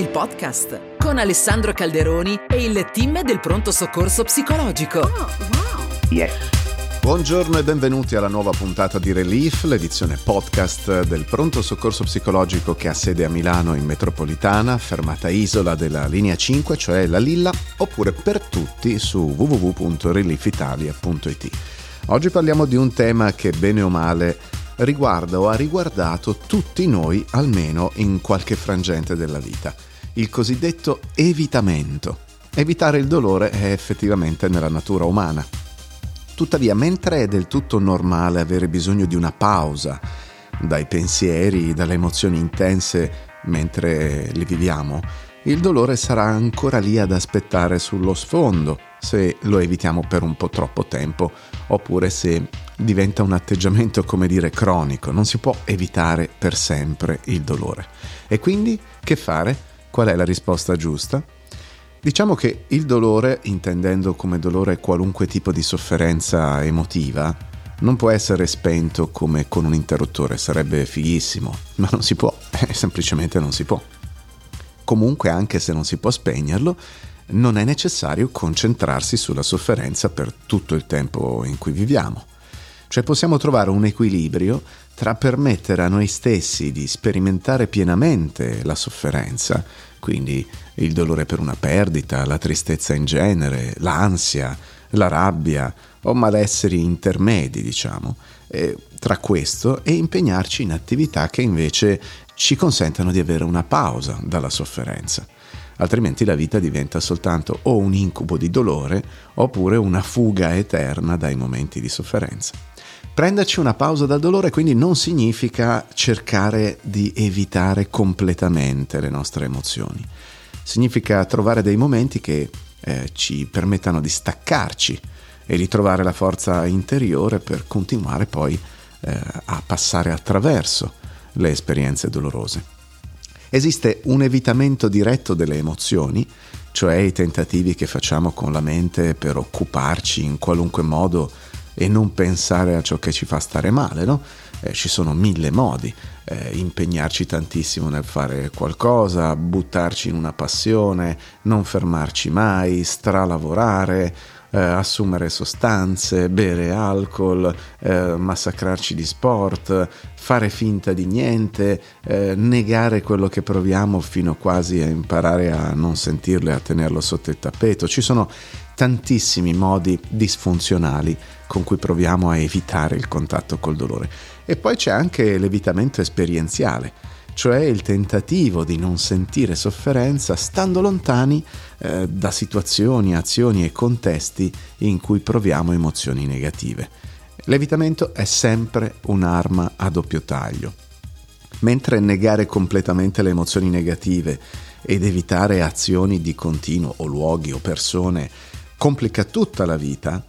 il podcast con Alessandro Calderoni e il team del pronto soccorso psicologico. Oh, wow. Yes. Buongiorno e benvenuti alla nuova puntata di Relief, l'edizione podcast del pronto soccorso psicologico che ha sede a Milano in metropolitana, fermata isola della linea 5, cioè la Lilla, oppure per tutti su www.reliefitalia.it. Oggi parliamo di un tema che bene o male riguarda o ha riguardato tutti noi almeno in qualche frangente della vita, il cosiddetto evitamento. Evitare il dolore è effettivamente nella natura umana. Tuttavia, mentre è del tutto normale avere bisogno di una pausa dai pensieri, dalle emozioni intense mentre li viviamo, il dolore sarà ancora lì ad aspettare sullo sfondo se lo evitiamo per un po' troppo tempo oppure se diventa un atteggiamento, come dire, cronico, non si può evitare per sempre il dolore. E quindi che fare? Qual è la risposta giusta? Diciamo che il dolore, intendendo come dolore qualunque tipo di sofferenza emotiva, non può essere spento come con un interruttore, sarebbe fighissimo, ma non si può, semplicemente non si può. Comunque, anche se non si può spegnerlo, non è necessario concentrarsi sulla sofferenza per tutto il tempo in cui viviamo. Cioè possiamo trovare un equilibrio tra permettere a noi stessi di sperimentare pienamente la sofferenza, quindi il dolore per una perdita, la tristezza in genere, l'ansia, la rabbia o malesseri intermedi, diciamo, e tra questo e impegnarci in attività che invece ci consentano di avere una pausa dalla sofferenza altrimenti la vita diventa soltanto o un incubo di dolore oppure una fuga eterna dai momenti di sofferenza. Prenderci una pausa dal dolore quindi non significa cercare di evitare completamente le nostre emozioni, significa trovare dei momenti che eh, ci permettano di staccarci e ritrovare la forza interiore per continuare poi eh, a passare attraverso le esperienze dolorose. Esiste un evitamento diretto delle emozioni, cioè i tentativi che facciamo con la mente per occuparci in qualunque modo e non pensare a ciò che ci fa stare male, no? Eh, ci sono mille modi, eh, impegnarci tantissimo nel fare qualcosa, buttarci in una passione, non fermarci mai, stralavorare, eh, assumere sostanze, bere alcol, eh, massacrarci di sport, fare finta di niente, eh, negare quello che proviamo fino quasi a imparare a non sentirlo e a tenerlo sotto il tappeto. Ci sono tantissimi modi disfunzionali con cui proviamo a evitare il contatto col dolore. E poi c'è anche l'evitamento esperienziale cioè il tentativo di non sentire sofferenza stando lontani eh, da situazioni, azioni e contesti in cui proviamo emozioni negative. L'evitamento è sempre un'arma a doppio taglio. Mentre negare completamente le emozioni negative ed evitare azioni di continuo o luoghi o persone complica tutta la vita,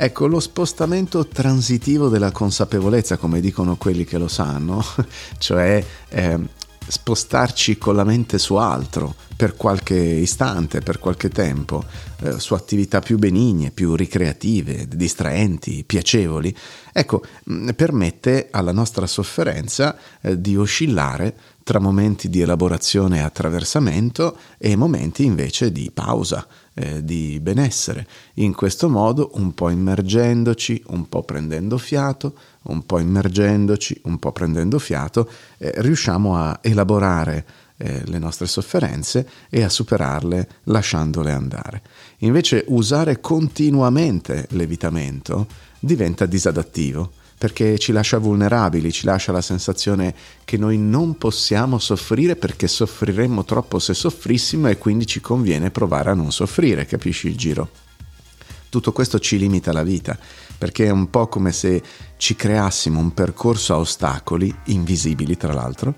ecco lo spostamento transitivo della consapevolezza, come dicono quelli che lo sanno, cioè eh, spostarci con la mente su altro per qualche istante, per qualche tempo, eh, su attività più benigne, più ricreative, distraenti, piacevoli, ecco, mh, permette alla nostra sofferenza eh, di oscillare tra momenti di elaborazione e attraversamento e momenti invece di pausa, eh, di benessere. In questo modo, un po' immergendoci, un po' prendendo fiato, un po' immergendoci, un po' prendendo fiato, eh, riusciamo a elaborare eh, le nostre sofferenze e a superarle lasciandole andare. Invece usare continuamente l'evitamento diventa disadattivo perché ci lascia vulnerabili, ci lascia la sensazione che noi non possiamo soffrire perché soffriremmo troppo se soffrissimo e quindi ci conviene provare a non soffrire, capisci il giro? Tutto questo ci limita la vita, perché è un po' come se ci creassimo un percorso a ostacoli, invisibili tra l'altro,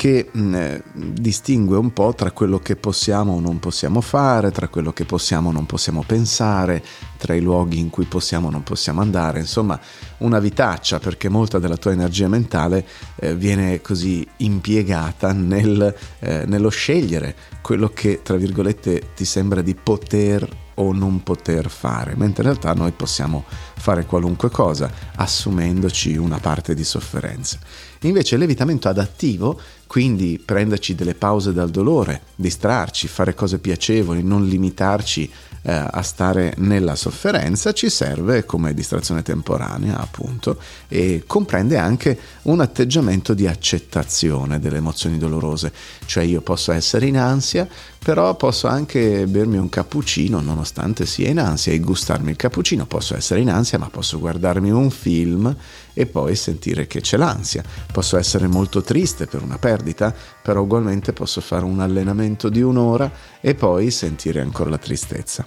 che mh, eh, distingue un po' tra quello che possiamo o non possiamo fare, tra quello che possiamo o non possiamo pensare, tra i luoghi in cui possiamo o non possiamo andare, insomma una vitaccia perché molta della tua energia mentale eh, viene così impiegata nel, eh, nello scegliere quello che tra virgolette ti sembra di poter o non poter fare, mentre in realtà noi possiamo fare qualunque cosa assumendoci una parte di sofferenza. Invece l'evitamento adattivo, quindi prenderci delle pause dal dolore, distrarci, fare cose piacevoli, non limitarci eh, a stare nella sofferenza, ci serve come distrazione temporanea, appunto, e comprende anche un atteggiamento di accettazione delle emozioni dolorose. Cioè io posso essere in ansia, però posso anche bermi un cappuccino nonostante sia in ansia e gustarmi il cappuccino, posso essere in ansia, ma posso guardarmi un film e poi sentire che c'è l'ansia. Posso essere molto triste per una perdita, però ugualmente posso fare un allenamento di un'ora e poi sentire ancora la tristezza.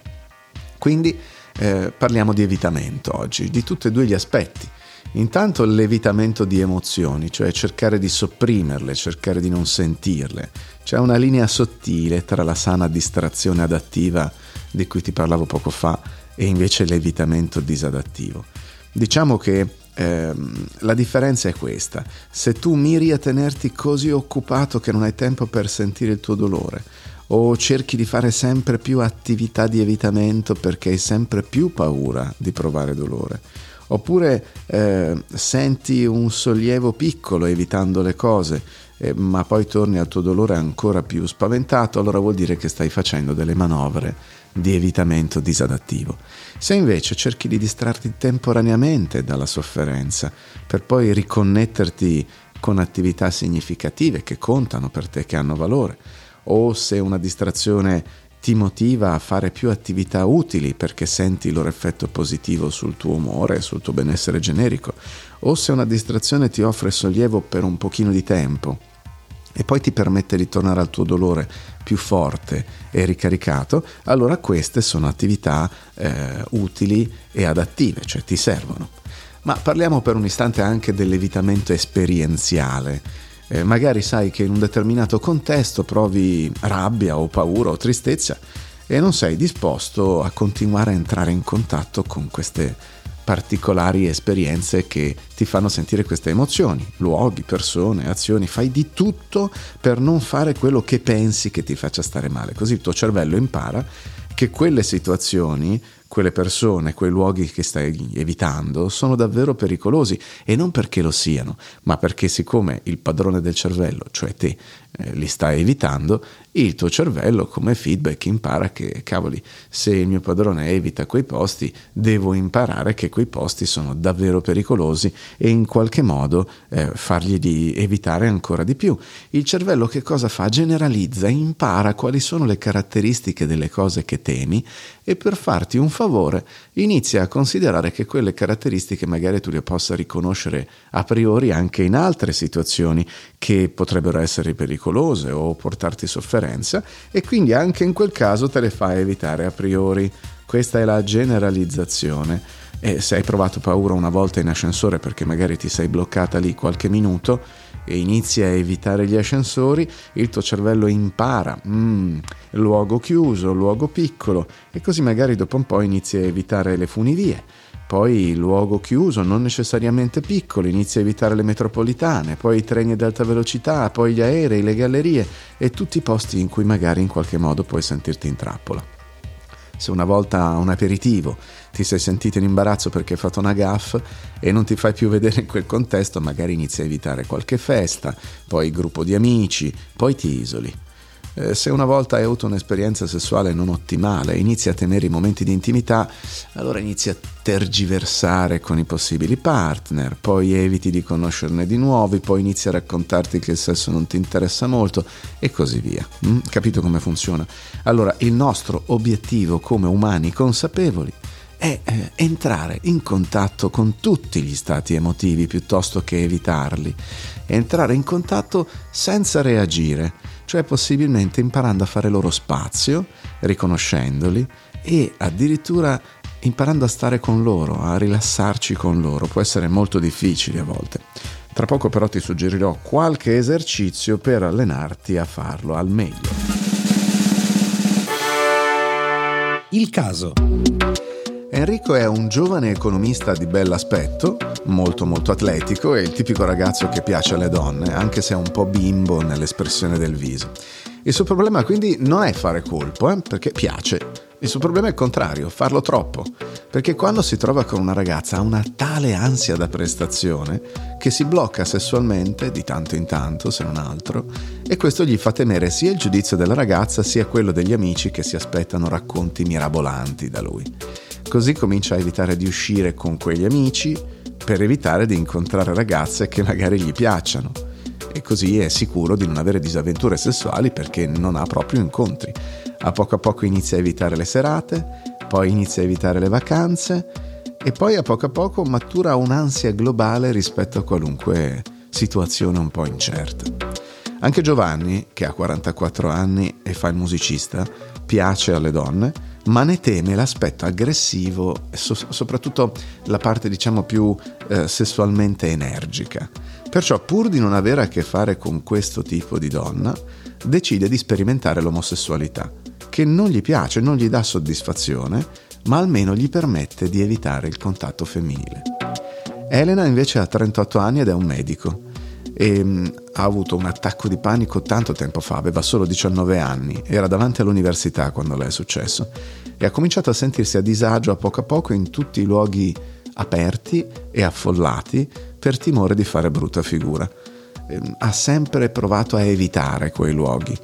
Quindi eh, parliamo di evitamento oggi, di tutti e due gli aspetti. Intanto l'evitamento di emozioni, cioè cercare di sopprimerle, cercare di non sentirle. C'è una linea sottile tra la sana distrazione adattiva di cui ti parlavo poco fa e invece l'evitamento disadattivo. Diciamo che ehm, la differenza è questa. Se tu miri a tenerti così occupato che non hai tempo per sentire il tuo dolore, o cerchi di fare sempre più attività di evitamento perché hai sempre più paura di provare dolore, oppure eh, senti un sollievo piccolo evitando le cose, eh, ma poi torni al tuo dolore ancora più spaventato, allora vuol dire che stai facendo delle manovre di evitamento disadattivo. Se invece cerchi di distrarti temporaneamente dalla sofferenza per poi riconnetterti con attività significative che contano per te, che hanno valore, o se una distrazione ti motiva a fare più attività utili perché senti il loro effetto positivo sul tuo umore, sul tuo benessere generico, o se una distrazione ti offre sollievo per un pochino di tempo e poi ti permette di tornare al tuo dolore più forte e ricaricato, allora queste sono attività eh, utili e adattive, cioè ti servono. Ma parliamo per un istante anche dell'evitamento esperienziale. Eh, magari sai che in un determinato contesto provi rabbia o paura o tristezza e non sei disposto a continuare a entrare in contatto con queste particolari esperienze che ti fanno sentire queste emozioni, luoghi, persone, azioni, fai di tutto per non fare quello che pensi che ti faccia stare male, così il tuo cervello impara che quelle situazioni quelle persone, quei luoghi che stai evitando sono davvero pericolosi. E non perché lo siano, ma perché siccome il padrone del cervello, cioè te, eh, li stai evitando, il tuo cervello come feedback impara che, cavoli, se il mio padrone evita quei posti, devo imparare che quei posti sono davvero pericolosi e in qualche modo eh, fargli di evitare ancora di più. Il cervello che cosa fa? Generalizza, impara quali sono le caratteristiche delle cose che temi e per farti un favore inizia a considerare che quelle caratteristiche magari tu le possa riconoscere a priori anche in altre situazioni che potrebbero essere pericolose o portarti sofferenza e quindi anche in quel caso te le fa evitare a priori. Questa è la generalizzazione. E se hai provato paura una volta in ascensore perché magari ti sei bloccata lì qualche minuto e inizi a evitare gli ascensori, il tuo cervello impara, mm, luogo chiuso, luogo piccolo, e così magari dopo un po' inizi a evitare le funivie poi luogo chiuso, non necessariamente piccolo, inizia a evitare le metropolitane, poi i treni ad alta velocità, poi gli aerei, le gallerie e tutti i posti in cui magari in qualche modo puoi sentirti in trappola. Se una volta a un aperitivo ti sei sentito in imbarazzo perché hai fatto una gaff e non ti fai più vedere in quel contesto, magari inizi a evitare qualche festa, poi gruppo di amici, poi ti isoli. Eh, se una volta hai avuto un'esperienza sessuale non ottimale, inizi a tenere i momenti di intimità, allora inizi a tergiversare con i possibili partner, poi eviti di conoscerne di nuovi, poi inizi a raccontarti che il sesso non ti interessa molto e così via. Mm? Capito come funziona? Allora, il nostro obiettivo come umani consapevoli è eh, entrare in contatto con tutti gli stati emotivi piuttosto che evitarli, entrare in contatto senza reagire cioè possibilmente imparando a fare loro spazio, riconoscendoli e addirittura imparando a stare con loro, a rilassarci con loro. Può essere molto difficile a volte. Tra poco però ti suggerirò qualche esercizio per allenarti a farlo al meglio. Il caso. Enrico è un giovane economista di bell'aspetto, molto molto atletico e il tipico ragazzo che piace alle donne, anche se è un po' bimbo nell'espressione del viso. Il suo problema quindi non è fare colpo, eh, perché piace, Il suo problema è il contrario, farlo troppo, perché quando si trova con una ragazza ha una tale ansia da prestazione che si blocca sessualmente di tanto in tanto, se non altro, e questo gli fa temere sia il giudizio della ragazza sia quello degli amici che si aspettano racconti mirabolanti da lui. Così comincia a evitare di uscire con quegli amici per evitare di incontrare ragazze che magari gli piacciono e così è sicuro di non avere disavventure sessuali perché non ha proprio incontri. A poco a poco inizia a evitare le serate, poi inizia a evitare le vacanze e poi a poco a poco matura un'ansia globale rispetto a qualunque situazione un po' incerta. Anche Giovanni, che ha 44 anni e fa il musicista, piace alle donne, ma ne teme l'aspetto aggressivo e so- soprattutto la parte diciamo più eh, sessualmente energica. Perciò pur di non avere a che fare con questo tipo di donna, decide di sperimentare l'omosessualità, che non gli piace, non gli dà soddisfazione, ma almeno gli permette di evitare il contatto femminile. Elena invece ha 38 anni ed è un medico e mm, ha avuto un attacco di panico tanto tempo fa, aveva solo 19 anni, era davanti all'università quando le è successo e ha cominciato a sentirsi a disagio a poco a poco in tutti i luoghi aperti e affollati per timore di fare brutta figura. Ehm, ha sempre provato a evitare quei luoghi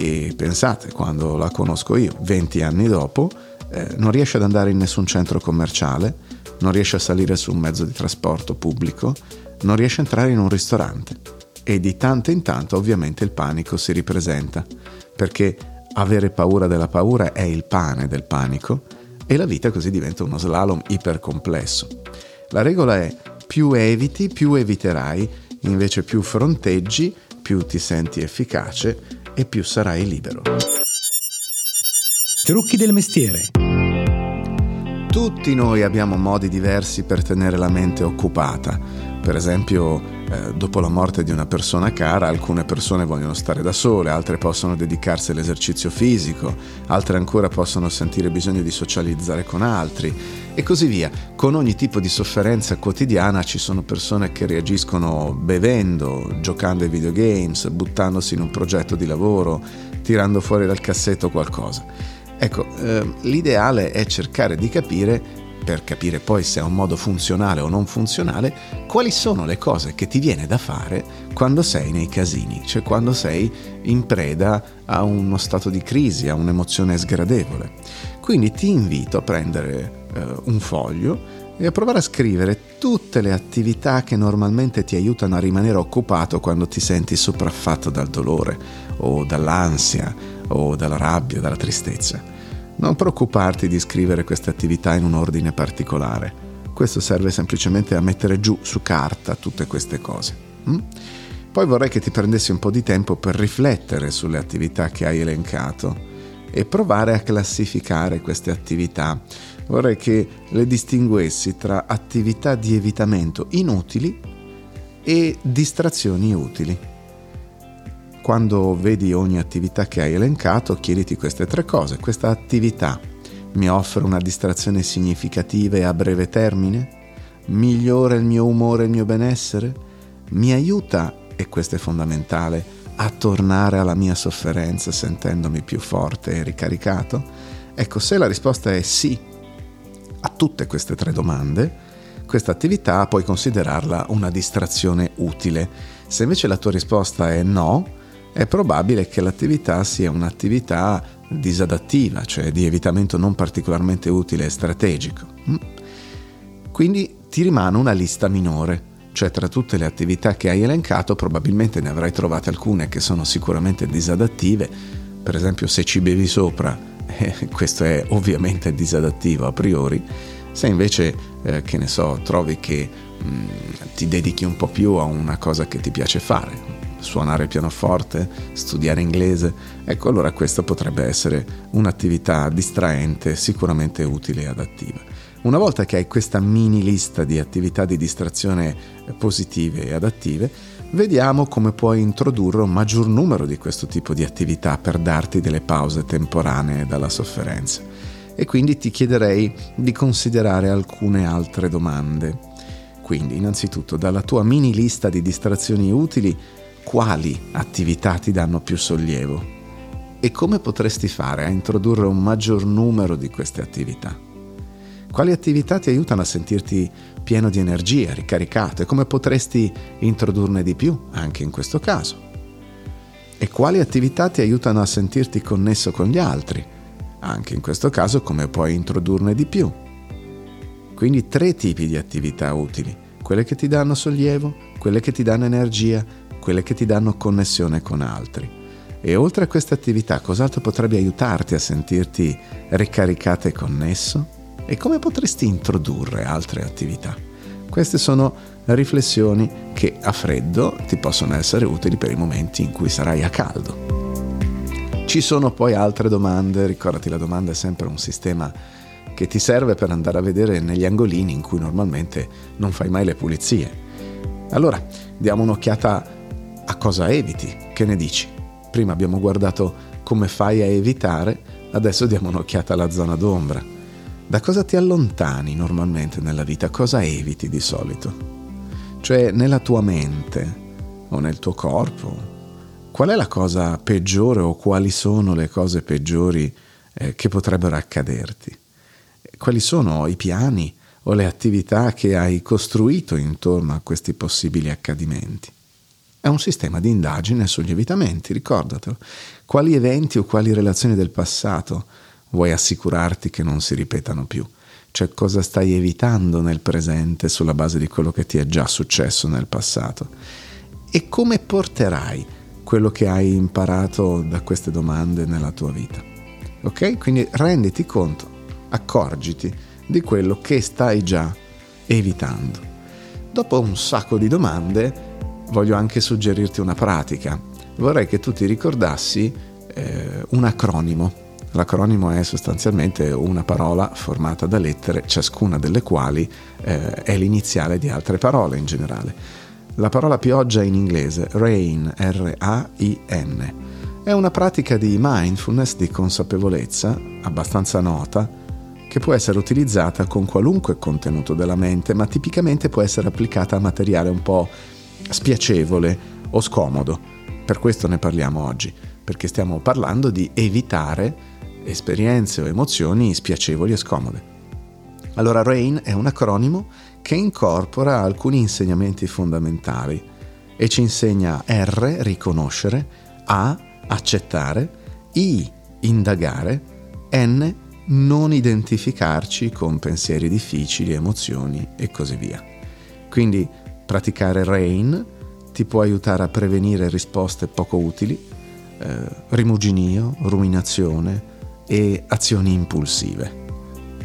e pensate, quando la conosco io, 20 anni dopo, eh, non riesce ad andare in nessun centro commerciale, non riesce a salire su un mezzo di trasporto pubblico, non riesce a entrare in un ristorante. E di tanto in tanto ovviamente il panico si ripresenta, perché avere paura della paura è il pane del panico e la vita così diventa uno slalom ipercomplesso. La regola è più eviti, più eviterai, invece più fronteggi, più ti senti efficace e più sarai libero. Trucchi del mestiere. Tutti noi abbiamo modi diversi per tenere la mente occupata. Per esempio, eh, dopo la morte di una persona cara, alcune persone vogliono stare da sole, altre possono dedicarsi all'esercizio fisico, altre ancora possono sentire bisogno di socializzare con altri e così via. Con ogni tipo di sofferenza quotidiana ci sono persone che reagiscono bevendo, giocando ai videogames, buttandosi in un progetto di lavoro, tirando fuori dal cassetto qualcosa. Ecco, eh, l'ideale è cercare di capire per capire poi se è un modo funzionale o non funzionale, quali sono le cose che ti viene da fare quando sei nei casini, cioè quando sei in preda a uno stato di crisi, a un'emozione sgradevole. Quindi ti invito a prendere eh, un foglio e a provare a scrivere tutte le attività che normalmente ti aiutano a rimanere occupato quando ti senti sopraffatto dal dolore o dall'ansia o dalla rabbia, dalla tristezza. Non preoccuparti di scrivere queste attività in un ordine particolare. Questo serve semplicemente a mettere giù su carta tutte queste cose. Mm? Poi vorrei che ti prendessi un po' di tempo per riflettere sulle attività che hai elencato e provare a classificare queste attività. Vorrei che le distinguessi tra attività di evitamento inutili e distrazioni utili quando vedi ogni attività che hai elencato, chiediti queste tre cose. Questa attività mi offre una distrazione significativa e a breve termine? Migliora il mio umore e il mio benessere? Mi aiuta, e questo è fondamentale, a tornare alla mia sofferenza sentendomi più forte e ricaricato? Ecco, se la risposta è sì a tutte queste tre domande, questa attività puoi considerarla una distrazione utile. Se invece la tua risposta è no, è probabile che l'attività sia un'attività disadattiva, cioè di evitamento non particolarmente utile e strategico. Mm? Quindi ti rimane una lista minore, cioè tra tutte le attività che hai elencato probabilmente ne avrai trovate alcune che sono sicuramente disadattive, per esempio se ci bevi sopra, eh, questo è ovviamente disadattivo a priori, se invece, eh, che ne so, trovi che mh, mm, ti dedichi un po' più a una cosa che ti piace fare, suonare pianoforte, studiare inglese, ecco allora questa potrebbe essere un'attività distraente, sicuramente utile e adattiva. Una volta che hai questa mini lista di attività di distrazione positive e adattive, vediamo come puoi introdurre un maggior numero di questo tipo di attività per darti delle pause temporanee dalla sofferenza. E quindi ti chiederei di considerare alcune altre domande. Quindi, innanzitutto, dalla tua mini lista di distrazioni utili, quali attività ti danno più sollievo E come potresti fare a introdurre un maggior numero di queste attività? Quali attività ti aiutano a sentirti pieno di energia, ricaricato e come potresti introdurne di più anche in questo caso? E quali attività ti aiutano a sentirti connesso con gli altri? Anche in questo caso come puoi introdurne di più? Quindi tre tipi di attività utili, quelle che ti danno sollievo, quelle che ti danno energia, quelle che ti danno connessione con altri. E oltre a queste attività, cos'altro potrebbe aiutarti a sentirti ricaricato e connesso? E come potresti introdurre altre attività? Queste sono riflessioni che a freddo ti possono essere utili per i momenti in cui sarai a caldo. Ci sono poi altre domande, ricordati la domanda è sempre un sistema che ti serve per andare a vedere negli angolini in cui normalmente non fai mai le pulizie. Allora, diamo un'occhiata a cosa eviti, che ne dici? Prima abbiamo guardato come fai a evitare, adesso diamo un'occhiata alla zona d'ombra. Da cosa ti allontani normalmente nella vita? Cosa eviti di solito? Cioè nella tua mente o nel tuo corpo? Qual è la cosa peggiore o quali sono le cose peggiori eh, che potrebbero accaderti? quali sono i piani o le attività che hai costruito intorno a questi possibili accadimenti. È un sistema di indagine sugli evitamenti, ricordatelo. Quali eventi o quali relazioni del passato vuoi assicurarti che non si ripetano più? Cioè cosa stai evitando nel presente sulla base di quello che ti è già successo nel passato? E come porterai quello che hai imparato da queste domande nella tua vita? Ok? Quindi renditi conto accorgiti di quello che stai già evitando. Dopo un sacco di domande voglio anche suggerirti una pratica. Vorrei che tu ti ricordassi eh, un acronimo. L'acronimo è sostanzialmente una parola formata da lettere, ciascuna delle quali eh, è l'iniziale di altre parole in generale. La parola pioggia in inglese, rain, R-A-I-N, è una pratica di mindfulness, di consapevolezza, abbastanza nota, che può essere utilizzata con qualunque contenuto della mente, ma tipicamente può essere applicata a materiale un po' spiacevole o scomodo. Per questo ne parliamo oggi, perché stiamo parlando di evitare esperienze o emozioni spiacevoli e scomode. Allora RAIN è un acronimo che incorpora alcuni insegnamenti fondamentali e ci insegna R, riconoscere, A, accettare, I, indagare, N, non identificarci con pensieri difficili, emozioni e così via. Quindi praticare RAIN ti può aiutare a prevenire risposte poco utili, eh, rimuginio, ruminazione e azioni impulsive.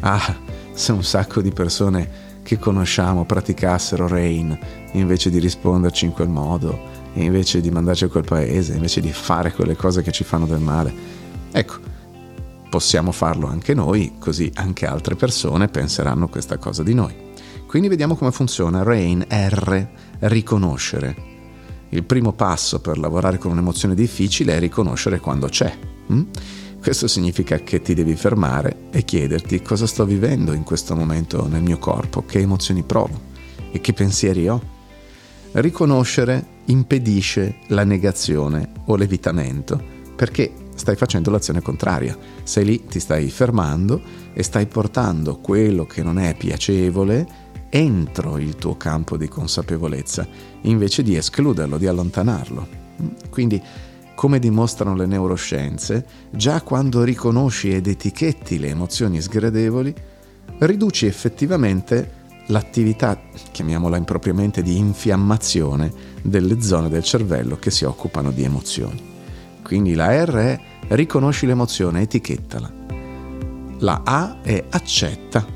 Ah, se un sacco di persone che conosciamo praticassero RAIN invece di risponderci in quel modo, invece di mandarci a quel paese, invece di fare quelle cose che ci fanno del male. Ecco, possiamo farlo anche noi, così anche altre persone penseranno questa cosa di noi. Quindi vediamo come funziona. Rain, R, riconoscere. Il primo passo per lavorare con un'emozione difficile è riconoscere quando c'è. Hm? Questo significa che ti devi fermare e chiederti cosa sto vivendo in questo momento nel mio corpo, che emozioni provo e che pensieri ho. Riconoscere impedisce la negazione o l'evitamento, perché stai facendo l'azione contraria. Sei lì, ti stai fermando e stai portando quello che non è piacevole entro il tuo campo di consapevolezza, invece di escluderlo, di allontanarlo. Quindi, come dimostrano le neuroscienze, già quando riconosci ed etichetti le emozioni sgradevoli, riduci effettivamente l'attività, chiamiamola impropriamente, di infiammazione delle zone del cervello che si occupano di emozioni. Quindi la R è riconosci l'emozione, etichettala. La A è accetta.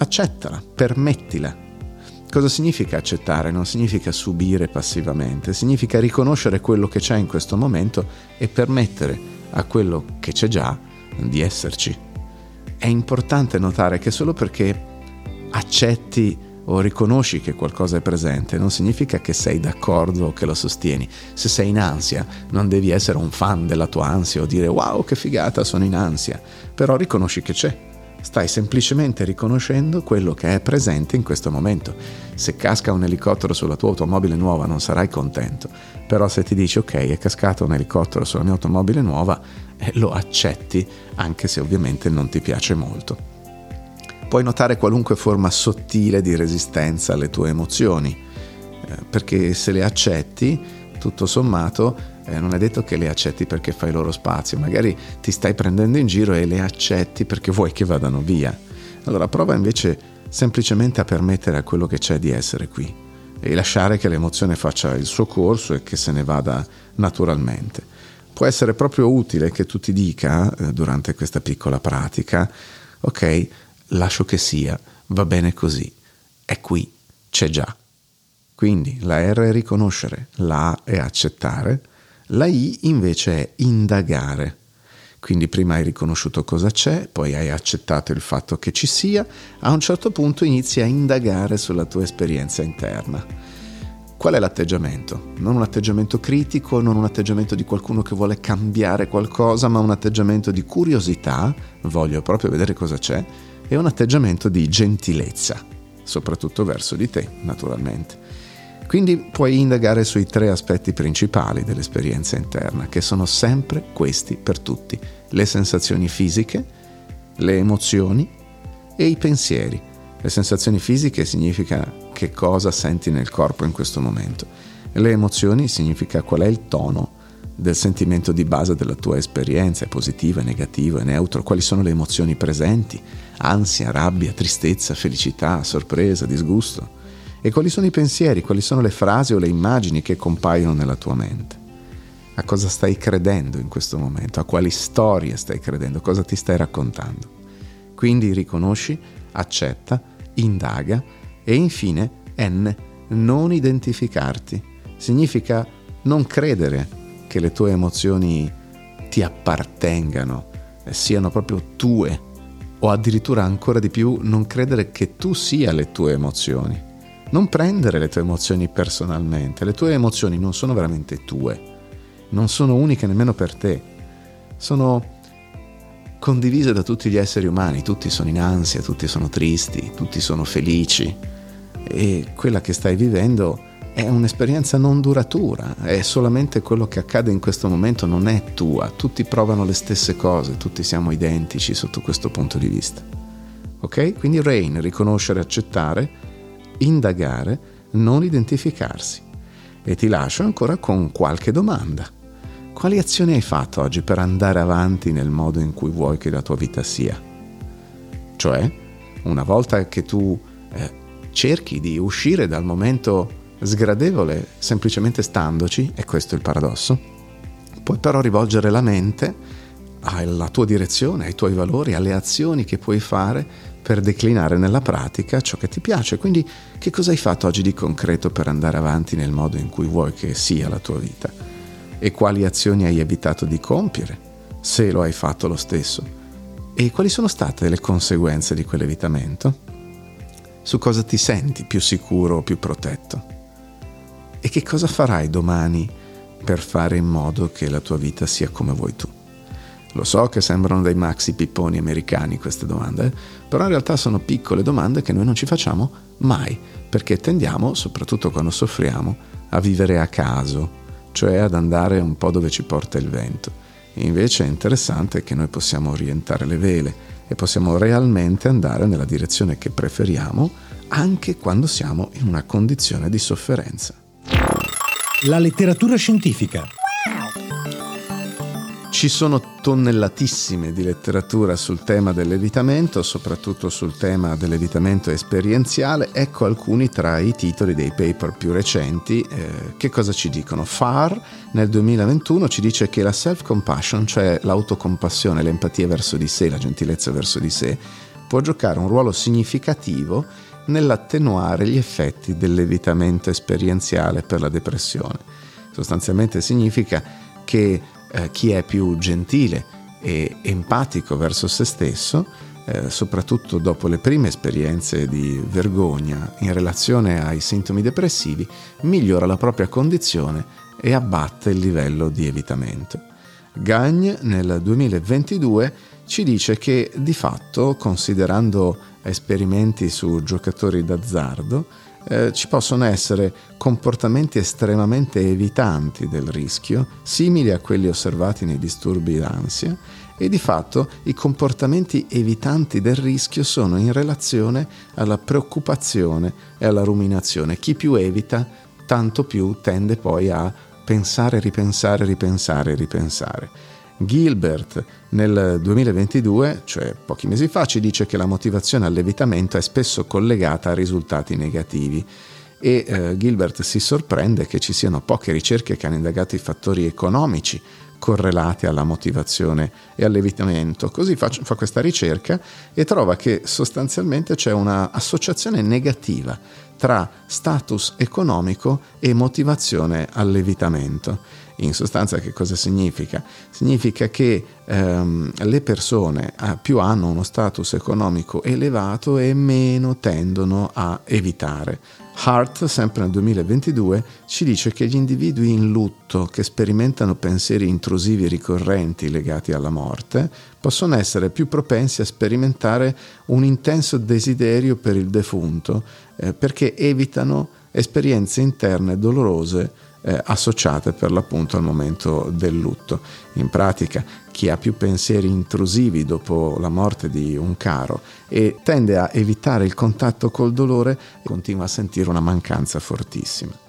Accettala, permettila. Cosa significa accettare? Non significa subire passivamente, significa riconoscere quello che c'è in questo momento e permettere a quello che c'è già di esserci. È importante notare che solo perché accetti o riconosci che qualcosa è presente, non significa che sei d'accordo o che lo sostieni. Se sei in ansia, non devi essere un fan della tua ansia o dire wow che figata, sono in ansia, però riconosci che c'è, Stai semplicemente riconoscendo quello che è presente in questo momento. Se casca un elicottero sulla tua automobile nuova non sarai contento, però se ti dici ok è cascato un elicottero sulla mia automobile nuova, eh, lo accetti anche se ovviamente non ti piace molto. Puoi notare qualunque forma sottile di resistenza alle tue emozioni, eh, perché se le accetti, tutto sommato, eh, non è detto che le accetti perché fai loro spazio, magari ti stai prendendo in giro e le accetti perché vuoi che vadano via. Allora prova invece semplicemente a permettere a quello che c'è di essere qui e lasciare che l'emozione faccia il suo corso e che se ne vada naturalmente. Può essere proprio utile che tu ti dica eh, durante questa piccola pratica, ok, lascio che sia, va bene così, è qui, c'è già. Quindi la R è riconoscere, la A è accettare, la I invece è indagare. Quindi prima hai riconosciuto cosa c'è, poi hai accettato il fatto che ci sia, a un certo punto inizi a indagare sulla tua esperienza interna. Qual è l'atteggiamento? Non un atteggiamento critico, non un atteggiamento di qualcuno che vuole cambiare qualcosa, ma un atteggiamento di curiosità, voglio proprio vedere cosa c'è, e un atteggiamento di gentilezza, soprattutto verso di te, naturalmente. Quindi puoi indagare sui tre aspetti principali dell'esperienza interna, che sono sempre questi per tutti. Le sensazioni fisiche, le emozioni e i pensieri. Le sensazioni fisiche significa che cosa senti nel corpo in questo momento. Le emozioni significa qual è il tono del sentimento di base della tua esperienza, è positivo, è negativo, è neutro, quali sono le emozioni presenti, ansia, rabbia, tristezza, felicità, sorpresa, disgusto. E quali sono i pensieri, quali sono le frasi o le immagini che compaiono nella tua mente? A cosa stai credendo in questo momento? A quali storie stai credendo? Cosa ti stai raccontando? Quindi riconosci, accetta, indaga e infine N, non identificarti. Significa non credere che le tue emozioni ti appartengano, siano proprio tue o addirittura ancora di più non credere che tu sia le tue emozioni. Non prendere le tue emozioni personalmente, le tue emozioni non sono veramente tue, non sono uniche nemmeno per te, sono condivise da tutti gli esseri umani, tutti sono in ansia, tutti sono tristi, tutti sono felici. E quella che stai vivendo è un'esperienza non duratura, è solamente quello che accade in questo momento, non è tua, tutti provano le stesse cose, tutti siamo identici sotto questo punto di vista. Ok? Quindi Rain, riconoscere, accettare, indagare, non identificarsi. E ti lascio ancora con qualche domanda. Quali azioni hai fatto oggi per andare avanti nel modo in cui vuoi che la tua vita sia? Cioè, una volta che tu eh, cerchi di uscire dal momento sgradevole semplicemente standoci, e questo è il paradosso, puoi però rivolgere la mente alla tua direzione, ai tuoi valori, alle azioni che puoi fare per declinare nella pratica ciò che ti piace. Quindi che cosa hai fatto oggi di concreto per andare avanti nel modo in cui vuoi che sia la tua vita? E quali azioni hai evitato di compiere, se lo hai fatto lo stesso? E quali sono state le conseguenze di quell'evitamento? Su cosa ti senti più sicuro o più protetto? E che cosa farai domani per fare in modo che la tua vita sia come vuoi tu? Lo so che sembrano dei maxi pipponi americani queste domande, però in realtà sono piccole domande che noi non ci facciamo mai, perché tendiamo, soprattutto quando soffriamo, a vivere a caso, cioè ad andare un po' dove ci porta il vento. Invece è interessante che noi possiamo orientare le vele e possiamo realmente andare nella direzione che preferiamo anche quando siamo in una condizione di sofferenza. La letteratura scientifica. Ci sono tonnellatissime di letteratura sul tema dell'evitamento, soprattutto sul tema dell'evitamento esperienziale. Ecco alcuni tra i titoli dei paper più recenti. Eh, che cosa ci dicono? FAR nel 2021 ci dice che la self-compassion, cioè l'autocompassione, l'empatia verso di sé, la gentilezza verso di sé, può giocare un ruolo significativo nell'attenuare gli effetti dell'evitamento esperienziale per la depressione. Sostanzialmente significa che eh, chi è più gentile e empatico verso se stesso, eh, soprattutto dopo le prime esperienze di vergogna in relazione ai sintomi depressivi, migliora la propria condizione e abbatte il livello di evitamento. Gagne nel 2022 ci dice che di fatto, considerando esperimenti su giocatori d'azzardo, eh, ci possono essere comportamenti estremamente evitanti del rischio, simili a quelli osservati nei disturbi d'ansia, e di fatto i comportamenti evitanti del rischio sono in relazione alla preoccupazione e alla ruminazione. Chi più evita, tanto più tende poi a pensare, ripensare, ripensare, ripensare. Gilbert nel 2022, cioè pochi mesi fa, ci dice che la motivazione all'evitamento è spesso collegata a risultati negativi e eh, Gilbert si sorprende che ci siano poche ricerche che hanno indagato i fattori economici correlati alla motivazione e all'evitamento. Così fa, fa questa ricerca e trova che sostanzialmente c'è un'associazione negativa tra status economico e motivazione all'evitamento. In sostanza che cosa significa? Significa che ehm, le persone eh, più hanno uno status economico elevato e meno tendono a evitare. Hart, sempre nel 2022, ci dice che gli individui in lutto che sperimentano pensieri intrusivi ricorrenti legati alla morte possono essere più propensi a sperimentare un intenso desiderio per il defunto eh, perché evitano esperienze interne dolorose eh, associate per l'appunto al momento del lutto. In pratica chi ha più pensieri intrusivi dopo la morte di un caro e tende a evitare il contatto col dolore continua a sentire una mancanza fortissima.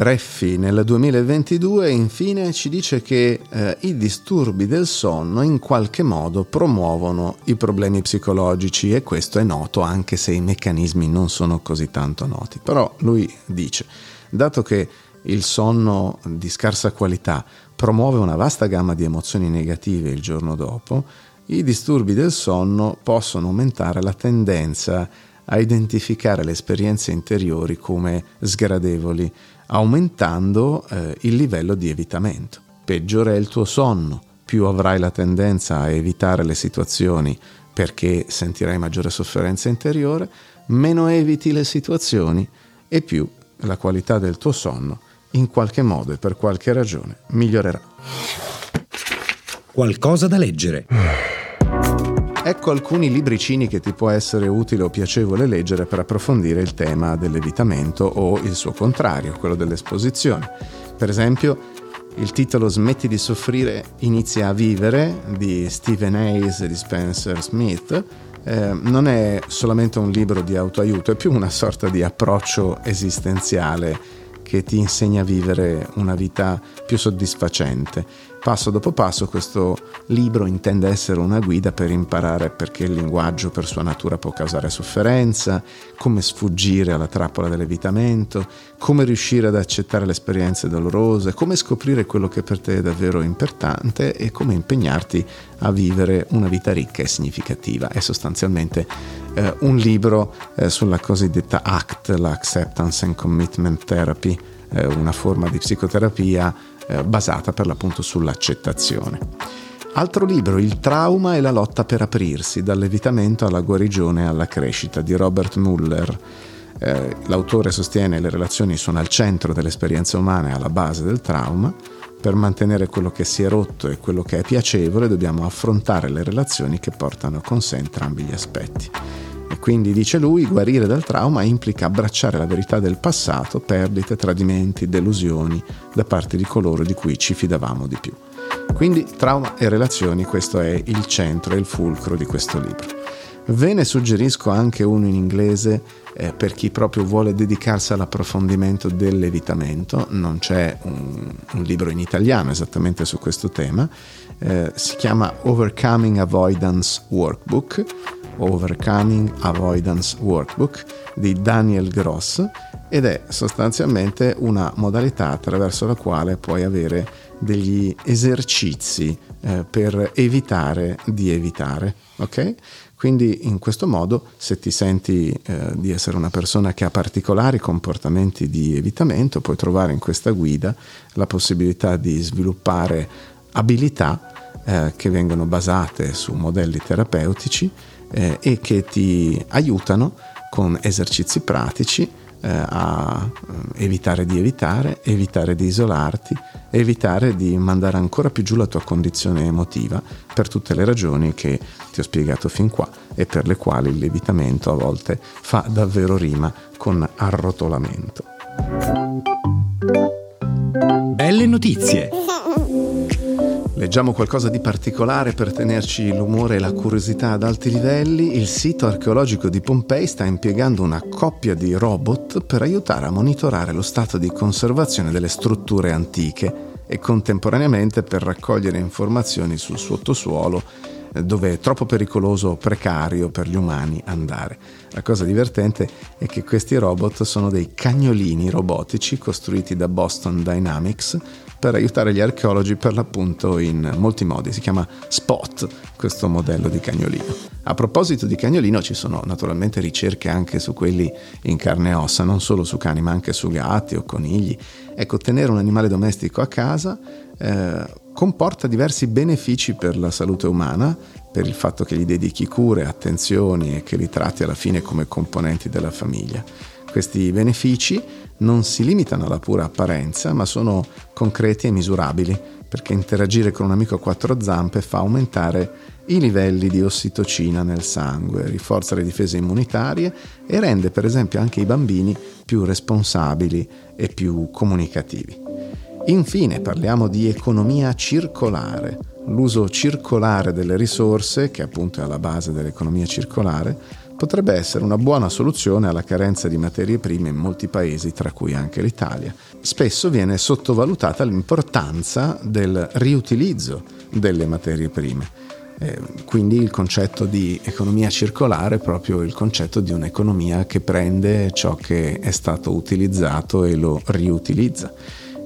Reffi nel 2022 infine ci dice che eh, i disturbi del sonno in qualche modo promuovono i problemi psicologici e questo è noto anche se i meccanismi non sono così tanto noti. Però lui dice, dato che il sonno di scarsa qualità promuove una vasta gamma di emozioni negative il giorno dopo, i disturbi del sonno possono aumentare la tendenza a identificare le esperienze interiori come sgradevoli, aumentando eh, il livello di evitamento. Peggiore è il tuo sonno, più avrai la tendenza a evitare le situazioni perché sentirai maggiore sofferenza interiore, meno eviti le situazioni e più la qualità del tuo sonno in qualche modo e per qualche ragione migliorerà. Qualcosa da leggere. Ecco alcuni libricini che ti può essere utile o piacevole leggere per approfondire il tema dell'evitamento o il suo contrario, quello dell'esposizione. Per esempio, il titolo Smetti di soffrire, inizia a vivere di Stephen Hayes e di Spencer Smith. Eh, non è solamente un libro di autoaiuto, è più una sorta di approccio esistenziale che ti insegna a vivere una vita più soddisfacente. Passo dopo passo questo libro intende essere una guida per imparare perché il linguaggio per sua natura può causare sofferenza, come sfuggire alla trappola dell'evitamento, come riuscire ad accettare le esperienze dolorose, come scoprire quello che per te è davvero importante e come impegnarti a vivere una vita ricca e significativa. È sostanzialmente eh, un libro eh, sulla cosiddetta ACT, l'Acceptance and Commitment Therapy, eh, una forma di psicoterapia eh, basata per l'appunto sull'accettazione. Altro libro, Il trauma e la lotta per aprirsi, dall'evitamento alla guarigione e alla crescita, di Robert Muller. Eh, l'autore sostiene che le relazioni sono al centro dell'esperienza umana e alla base del trauma. Per mantenere quello che si è rotto e quello che è piacevole dobbiamo affrontare le relazioni che portano con sé entrambi gli aspetti. E quindi, dice lui, guarire dal trauma implica abbracciare la verità del passato, perdite, tradimenti, delusioni da parte di coloro di cui ci fidavamo di più. Quindi trauma e relazioni, questo è il centro e il fulcro di questo libro. Ve ne suggerisco anche uno in inglese eh, per chi proprio vuole dedicarsi all'approfondimento dell'evitamento. Non c'è un, un libro in italiano esattamente su questo tema. Eh, si chiama Overcoming Avoidance Workbook Overcoming Avoidance Workbook di Daniel Gross ed è sostanzialmente una modalità attraverso la quale puoi avere degli esercizi eh, per evitare di evitare, ok? Quindi in questo modo, se ti senti eh, di essere una persona che ha particolari comportamenti di evitamento, puoi trovare in questa guida la possibilità di sviluppare abilità eh, che vengono basate su modelli terapeutici eh, e che ti aiutano con esercizi pratici a eh, evitare di evitare, evitare di isolarti, evitare di mandare ancora più giù la tua condizione emotiva per tutte le ragioni che ti ho spiegato fin qua e per le quali il levitamento a volte fa davvero rima con arrotolamento. Belle notizie! Leggiamo qualcosa di particolare per tenerci l'umore e la curiosità ad alti livelli. Il sito archeologico di Pompei sta impiegando una coppia di robot per aiutare a monitorare lo stato di conservazione delle strutture antiche e contemporaneamente per raccogliere informazioni sul sottosuolo eh, dove è troppo pericoloso o precario per gli umani andare. La cosa divertente è che questi robot sono dei cagnolini robotici costruiti da Boston Dynamics per aiutare gli archeologi per l'appunto in molti modi. Si chiama Spot questo modello di cagnolino. A proposito di cagnolino ci sono naturalmente ricerche anche su quelli in carne e ossa, non solo su cani ma anche su gatti o conigli. Ecco, tenere un animale domestico a casa eh, comporta diversi benefici per la salute umana, per il fatto che gli dedichi cure, attenzioni e che li tratti alla fine come componenti della famiglia. Questi benefici non si limitano alla pura apparenza, ma sono concreti e misurabili, perché interagire con un amico a quattro zampe fa aumentare i livelli di ossitocina nel sangue, rinforza le difese immunitarie e rende per esempio anche i bambini più responsabili e più comunicativi. Infine parliamo di economia circolare. L'uso circolare delle risorse, che appunto è alla base dell'economia circolare, potrebbe essere una buona soluzione alla carenza di materie prime in molti paesi, tra cui anche l'Italia. Spesso viene sottovalutata l'importanza del riutilizzo delle materie prime. Eh, quindi il concetto di economia circolare è proprio il concetto di un'economia che prende ciò che è stato utilizzato e lo riutilizza.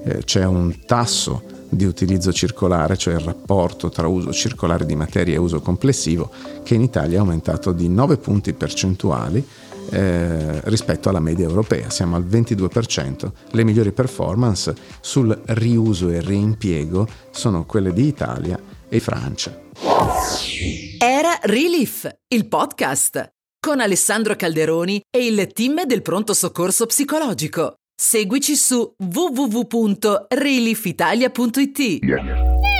Eh, c'è un tasso di utilizzo circolare, cioè il rapporto tra uso circolare di materia e uso complessivo, che in Italia è aumentato di 9 punti percentuali eh, rispetto alla media europea, siamo al 22%. Le migliori performance sul riuso e reimpiego sono quelle di Italia e Francia. Era Relief, il podcast con Alessandro Calderoni e il team del pronto soccorso psicologico. Seguici su www.reliefitalia.it.